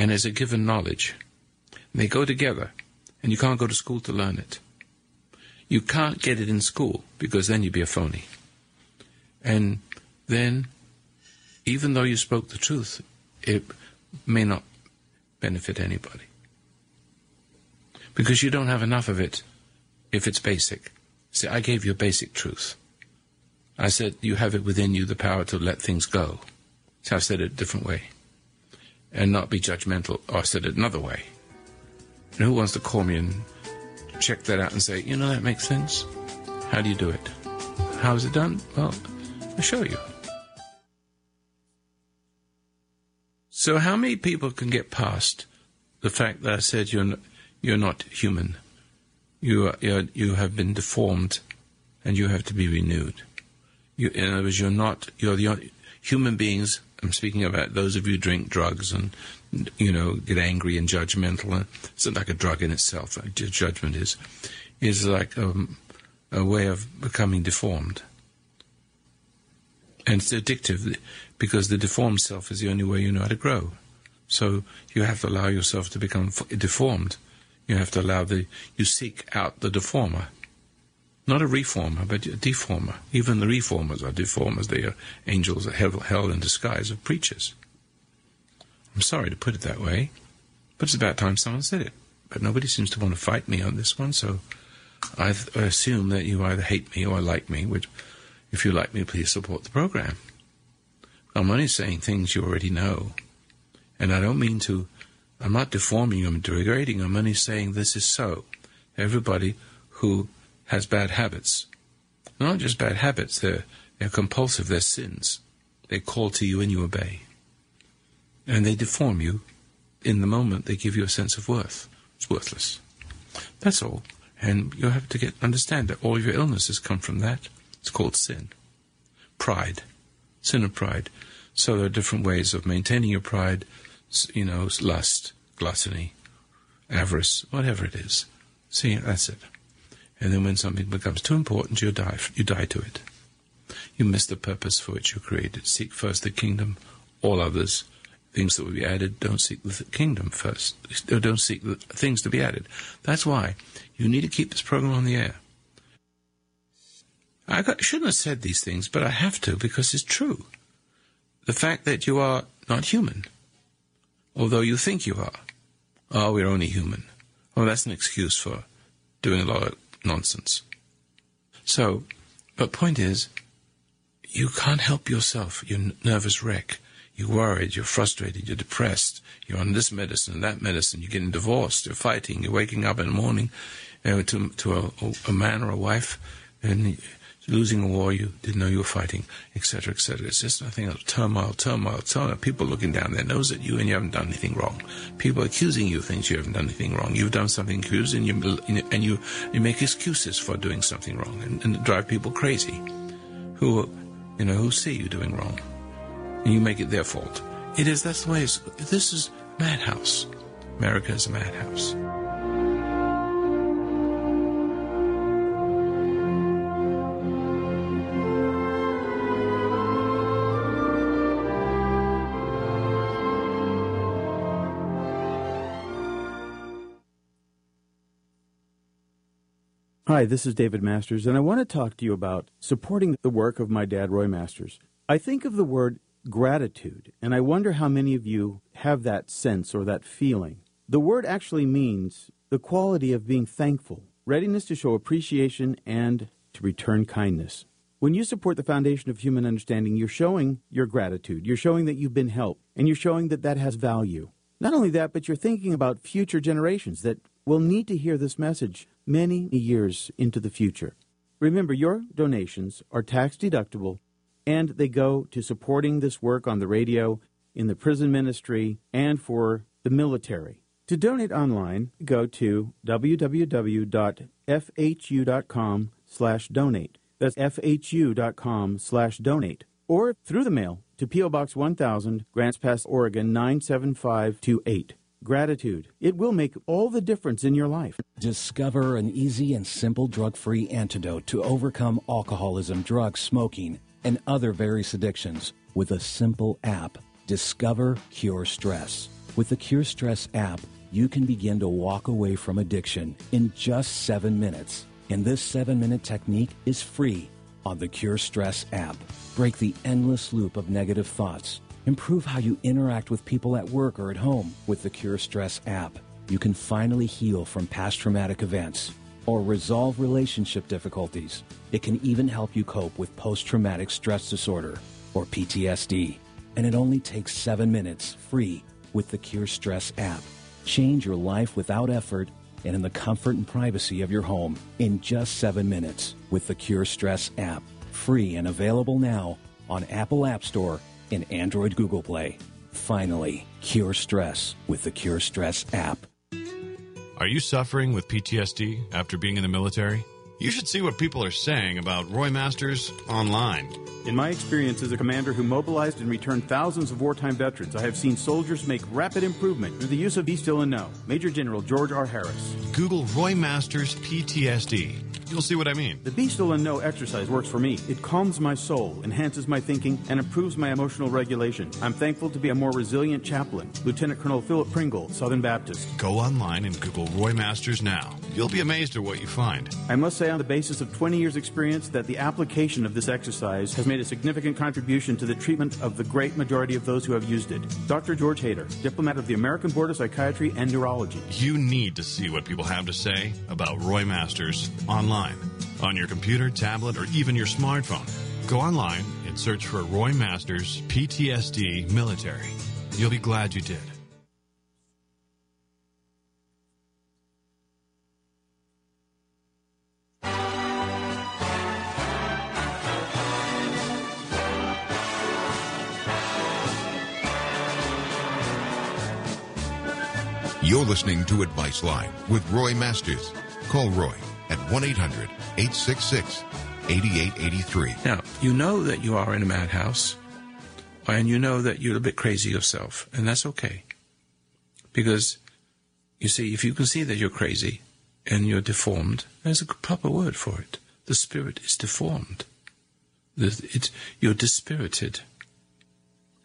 And as a given knowledge. They go together, and you can't go to school to learn it. You can't get it in school because then you'd be a phony. And then, even though you spoke the truth, it may not benefit anybody. Because you don't have enough of it if it's basic. See, I gave you a basic truth. I said you have it within you the power to let things go. So I've said it a different way. And not be judgmental. Or I said it another way. And who wants to call me and check that out and say, you know, that makes sense. How do you do it? How is it done? Well, I'll show you. So, how many people can get past the fact that I said you're not, you're not human? You are, you're, you have been deformed, and you have to be renewed. You, in other words, you're not. You're the human beings I'm speaking about those of you who drink drugs and you know get angry and judgmental. It's not like a drug in itself. Judgment is is like a, a way of becoming deformed, and it's addictive because the deformed self is the only way you know how to grow. So you have to allow yourself to become deformed. You have to allow the you seek out the deformer. Not a reformer, but a deformer. Even the reformers are deformers. They are angels of hell, hell in disguise of preachers. I'm sorry to put it that way, but it's about time someone said it. But nobody seems to want to fight me on this one, so I assume that you either hate me or like me, which, if you like me, please support the program. I'm only saying things you already know. And I don't mean to, I'm not deforming I'm degrading, I'm only saying this is so. Everybody who has bad habits. Not just bad habits, they're, they're compulsive, they're sins. They call to you and you obey. And they deform you. In the moment, they give you a sense of worth. It's worthless. That's all. And you have to get understand that all your illnesses come from that. It's called sin. Pride. Sin of pride. So there are different ways of maintaining your pride, you know, lust, gluttony, avarice, whatever it is. See, that's it. And then when something becomes too important, you die, you die to it. You miss the purpose for which you're created. Seek first the kingdom, all others, things that will be added, don't seek the kingdom first. Don't seek the things to be added. That's why you need to keep this program on the air. I got, shouldn't have said these things, but I have to because it's true. The fact that you are not human, although you think you are. Oh, we're only human. Well, that's an excuse for doing a lot of nonsense. So, but point is, you can't help yourself. You're a nervous wreck. You're worried. You're frustrated. You're depressed. You're on this medicine and that medicine. You're getting divorced. You're fighting. You're waking up in the morning uh, to to a, a, man or a wife, and losing a war you didn't know you were fighting, etc., etc. It's just nothing else. Turmoil, turmoil, turmoil. People looking down their nose at you and you haven't done anything wrong. People accusing you of things you haven't done anything wrong. You've done something accused and you, and you, you make excuses for doing something wrong and, and drive people crazy who, you know, who see you doing wrong. And you make it their fault. It is, that's the way it's, this is madhouse. America is a madhouse. Hi, this is David Masters, and I want to talk to you about supporting the work of my dad, Roy Masters. I think of the word gratitude, and I wonder how many of you have that sense or that feeling. The word actually means the quality of being thankful, readiness to show appreciation, and to return kindness. When you support the foundation of human understanding, you're showing your gratitude. You're showing that you've been helped, and you're showing that that has value. Not only that, but you're thinking about future generations that will need to hear this message many years into the future. Remember, your donations are tax deductible and they go to supporting this work on the radio, in the prison ministry, and for the military. To donate online, go to www.fhu.com slash donate. That's fhu.com slash donate. Or through the mail to P.O. Box 1000, Grants Pass, Oregon 97528 gratitude. It will make all the difference in your life. Discover an easy and simple drug free antidote to overcome alcoholism, drugs, smoking, and other various addictions with a simple app. Discover Cure Stress. With the Cure Stress app, you can begin to walk away from addiction in just seven minutes. And this seven minute technique is free on the Cure Stress app. Break the endless loop of negative thoughts Improve how you interact with people at work or at home with the Cure Stress app. You can finally heal from past traumatic events or resolve relationship difficulties. It can even help you cope with post traumatic stress disorder or PTSD. And it only takes seven minutes free with the Cure Stress app. Change your life without effort and in the comfort and privacy of your home in just seven minutes with the Cure Stress app. Free and available now on Apple App Store in Android Google Play. Finally, cure stress with the Cure Stress app. Are you suffering with PTSD after being in the military? You should see what people are saying about Roy Masters online. In my experience as a commander who mobilized and returned thousands of wartime veterans, I have seen soldiers make rapid improvement through the use of Be Still and Know. Major General George R. Harris. Google Roy Masters PTSD. You'll see what I mean. The Be Still and Know exercise works for me. It calms my soul, enhances my thinking, and improves my emotional regulation. I'm thankful to be a more resilient chaplain. Lieutenant Colonel Philip Pringle, Southern Baptist. Go online and Google Roy Masters now. You'll be amazed at what you find. I must say, on the basis of 20 years' experience, that the application of this exercise has made a significant contribution to the treatment of the great majority of those who have used it. Dr. George Hader, diplomat of the American Board of Psychiatry and Neurology. You need to see what people have to say about Roy Masters online, on your computer, tablet, or even your smartphone. Go online and search for Roy Masters PTSD Military. You'll be glad you did. You're listening to Advice Line with Roy Masters. Call Roy at 1 800 866 8883. Now, you know that you are in a madhouse, and you know that you're a bit crazy yourself, and that's okay. Because, you see, if you can see that you're crazy and you're deformed, there's a proper word for it. The spirit is deformed. It's, you're dispirited.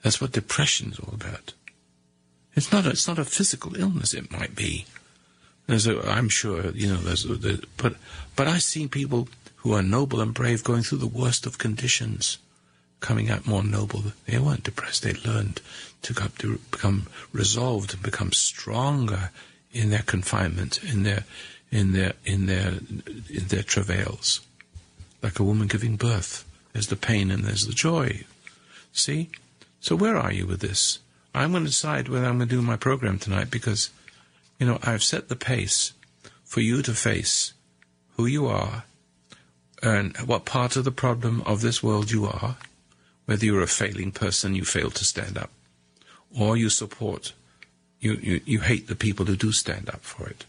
That's what depression is all about. It's not. A, it's not a physical illness. It might be. I'm sure you know. There's, but but I've seen people who are noble and brave going through the worst of conditions, coming out more noble. They weren't depressed. They learned to, come, to become resolved and become stronger in their confinement, in their in their in their in their travails, like a woman giving birth. There's the pain and there's the joy. See? So where are you with this? I'm going to decide whether I'm going to do my program tonight because, you know, I've set the pace for you to face who you are and what part of the problem of this world you are, whether you're a failing person, you fail to stand up, or you support, you, you, you hate the people who do stand up for it.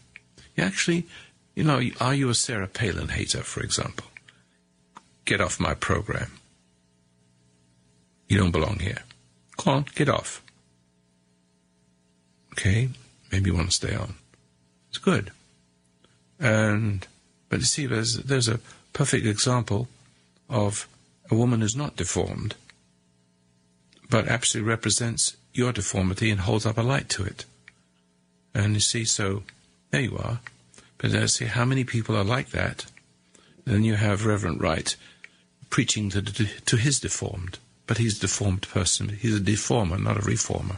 You actually, you know, are you a Sarah Palin hater, for example? Get off my program. You don't belong here. Come on, get off. Okay, maybe you want to stay on. It's good. And but you see, there's there's a perfect example of a woman who's not deformed, but absolutely represents your deformity and holds up a light to it. And you see, so there you are. But I see how many people are like that. Then you have Reverend Wright preaching to to his deformed, but he's a deformed person. He's a deformer, not a reformer.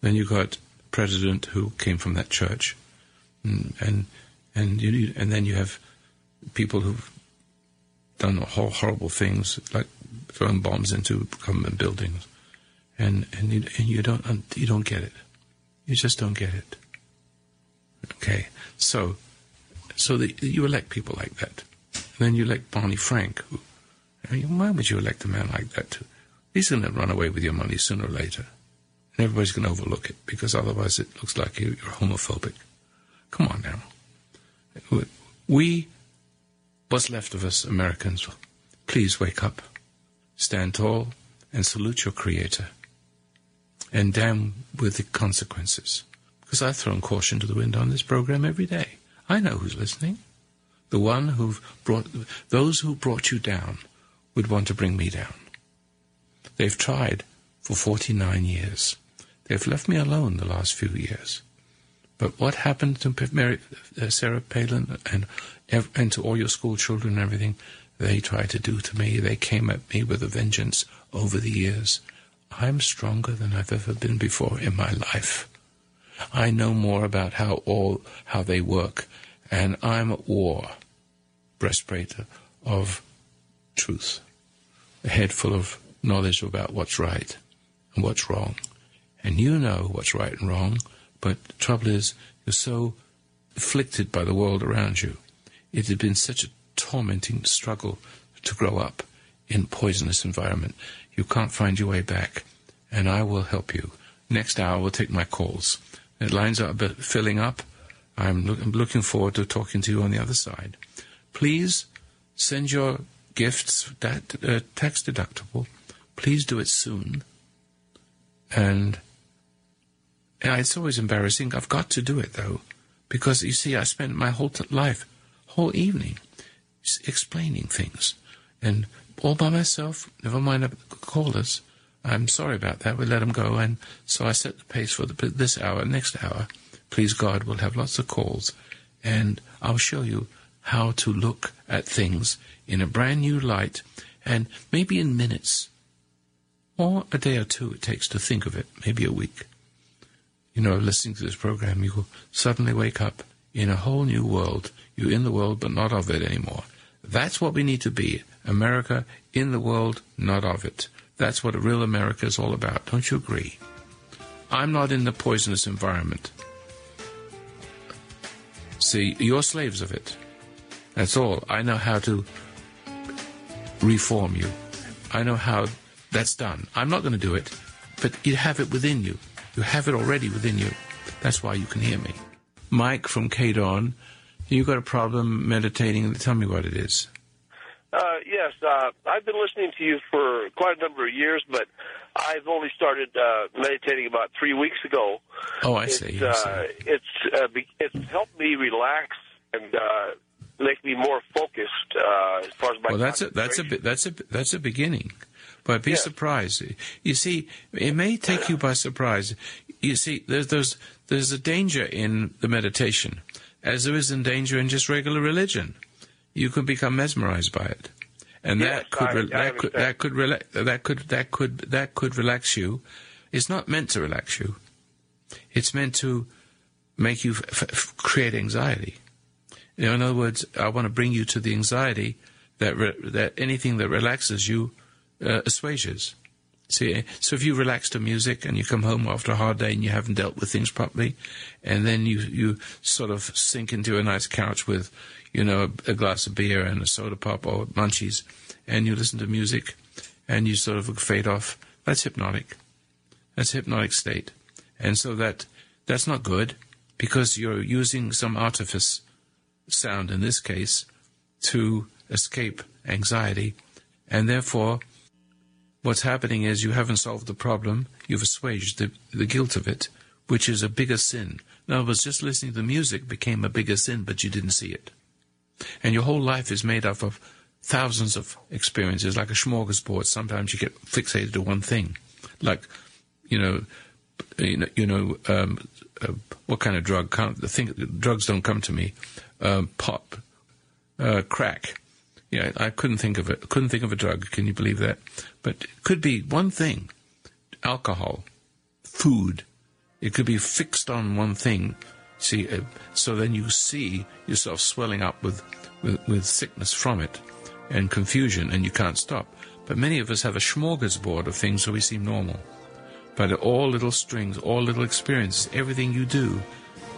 Then you've got president who came from that church, and and and you and then you have people who've done horrible things like throwing bombs into government buildings, and and you, and you don't you don't get it, you just don't get it. Okay, so so the, you elect people like that, and then you elect Barney Frank. Who, I mean, why would you elect a man like that? He's going to run away with your money sooner or later and everybody's going to overlook it because otherwise it looks like you- you're homophobic. Come on now. We, what's left of us Americans, please wake up, stand tall, and salute your Creator, and damn with the consequences. Because I've thrown caution to the wind on this program every day. I know who's listening. The one who've brought, those who brought you down would want to bring me down. They've tried for 49 years. They've left me alone the last few years. But what happened to Mary, uh, Sarah Palin and and to all your school children and everything? They tried to do to me. They came at me with a vengeance over the years. I'm stronger than I've ever been before in my life. I know more about how all how they work, and I'm at war, breastplate of truth, a head full of knowledge about what's right and what's wrong. And you know what's right and wrong, but the trouble is, you're so afflicted by the world around you. It had been such a tormenting struggle to grow up in poisonous environment. You can't find your way back, and I will help you. Next hour, we'll take my calls. The lines are filling up. I'm, look, I'm looking forward to talking to you on the other side. please send your gifts that uh, tax deductible. Please do it soon. And it's always embarrassing. I've got to do it though, because you see, I spent my whole t- life, whole evening, explaining things, and all by myself. Never mind the callers. I'm sorry about that. We let them go, and so I set the pace for the, this hour. Next hour, please God, we'll have lots of calls, and I'll show you how to look at things in a brand new light, and maybe in minutes, or a day or two it takes to think of it, maybe a week you know, listening to this program, you will suddenly wake up in a whole new world. You're in the world, but not of it anymore. That's what we need to be. America in the world, not of it. That's what a real America is all about. Don't you agree? I'm not in the poisonous environment. See, you're slaves of it. That's all. I know how to reform you. I know how that's done. I'm not going to do it, but you have it within you. You have it already within you. That's why you can hear me. Mike from KDON, you got a problem meditating. Tell me what it is. Uh, yes, uh, I've been listening to you for quite a number of years, but I've only started uh, meditating about three weeks ago. Oh, I it's, see. I Uh, see. it's uh, be- it's helped me relax and uh, make me more focused uh, as far as my. Well, that's a that's a that's a that's a beginning, but be Yeah. surprised. You see, it may take you by surprise. You see, there's there's there's a danger in the meditation, as there is in danger in just regular religion. You could become mesmerized by it, and Yes, that could I- re- I that could that could rela- that could that could that could relax you. It's not meant to relax you. It's meant to make you f- f- create anxiety. You know, in other words, I want to bring you to the anxiety that re- that anything that relaxes you uh, assuages. See, so if you relax to music and you come home after a hard day and you haven't dealt with things properly, and then you you sort of sink into a nice couch with, you know, a, a glass of beer and a soda pop or munchies, and you listen to music, and you sort of fade off. That's hypnotic. That's hypnotic state, and so that that's not good because you're using some artifice sound in this case to escape anxiety, and therefore, what's happening is you haven't solved the problem, you've assuaged the, the guilt of it, which is a bigger sin. In other words, just listening to the music became a bigger sin, but you didn't see it. And your whole life is made up of thousands of experiences, like a smorgasbord. Sometimes you get fixated to one thing, like, you know, you know, you know um, uh, what kind of drug? Can't, the thing, drugs don't come to me. Um, pop, uh, crack. Yeah, I couldn't think of it. Couldn't think of a drug. Can you believe that? But it could be one thing: alcohol, food. It could be fixed on one thing. See, uh, so then you see yourself swelling up with, with with sickness from it, and confusion, and you can't stop. But many of us have a smorgasbord of things, so we seem normal. But all little strings, all little experiences, everything you do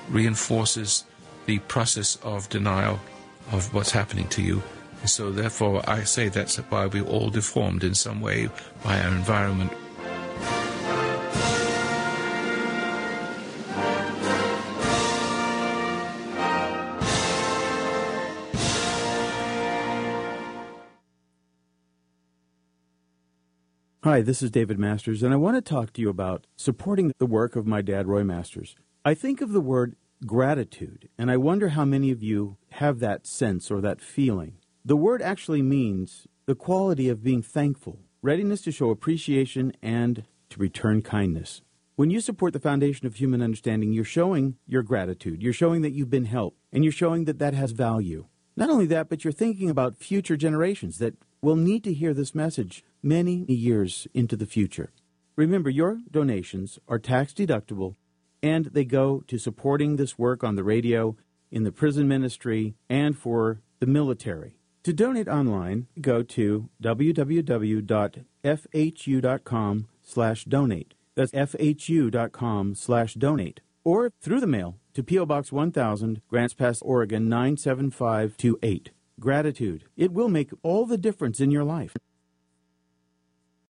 reinforces the process of denial of what's happening to you. So, therefore, I say that's why we're all deformed in some way by our environment. Hi, this is David Masters, and I want to talk to you about supporting the work of my dad, Roy Masters. I think of the word gratitude, and I wonder how many of you have that sense or that feeling. The word actually means the quality of being thankful, readiness to show appreciation, and to return kindness. When you support the foundation of human understanding, you're showing your gratitude. You're showing that you've been helped, and you're showing that that has value. Not only that, but you're thinking about future generations that will need to hear this message many years into the future. Remember, your donations are tax deductible and they go to supporting this work on the radio, in the prison ministry, and for the military. To donate online, go to www.fhu.com slash donate. That's fhu.com slash donate. Or through the mail to P.O. Box 1000, Grants Pass, Oregon 97528. Gratitude. It will make all the difference in your life.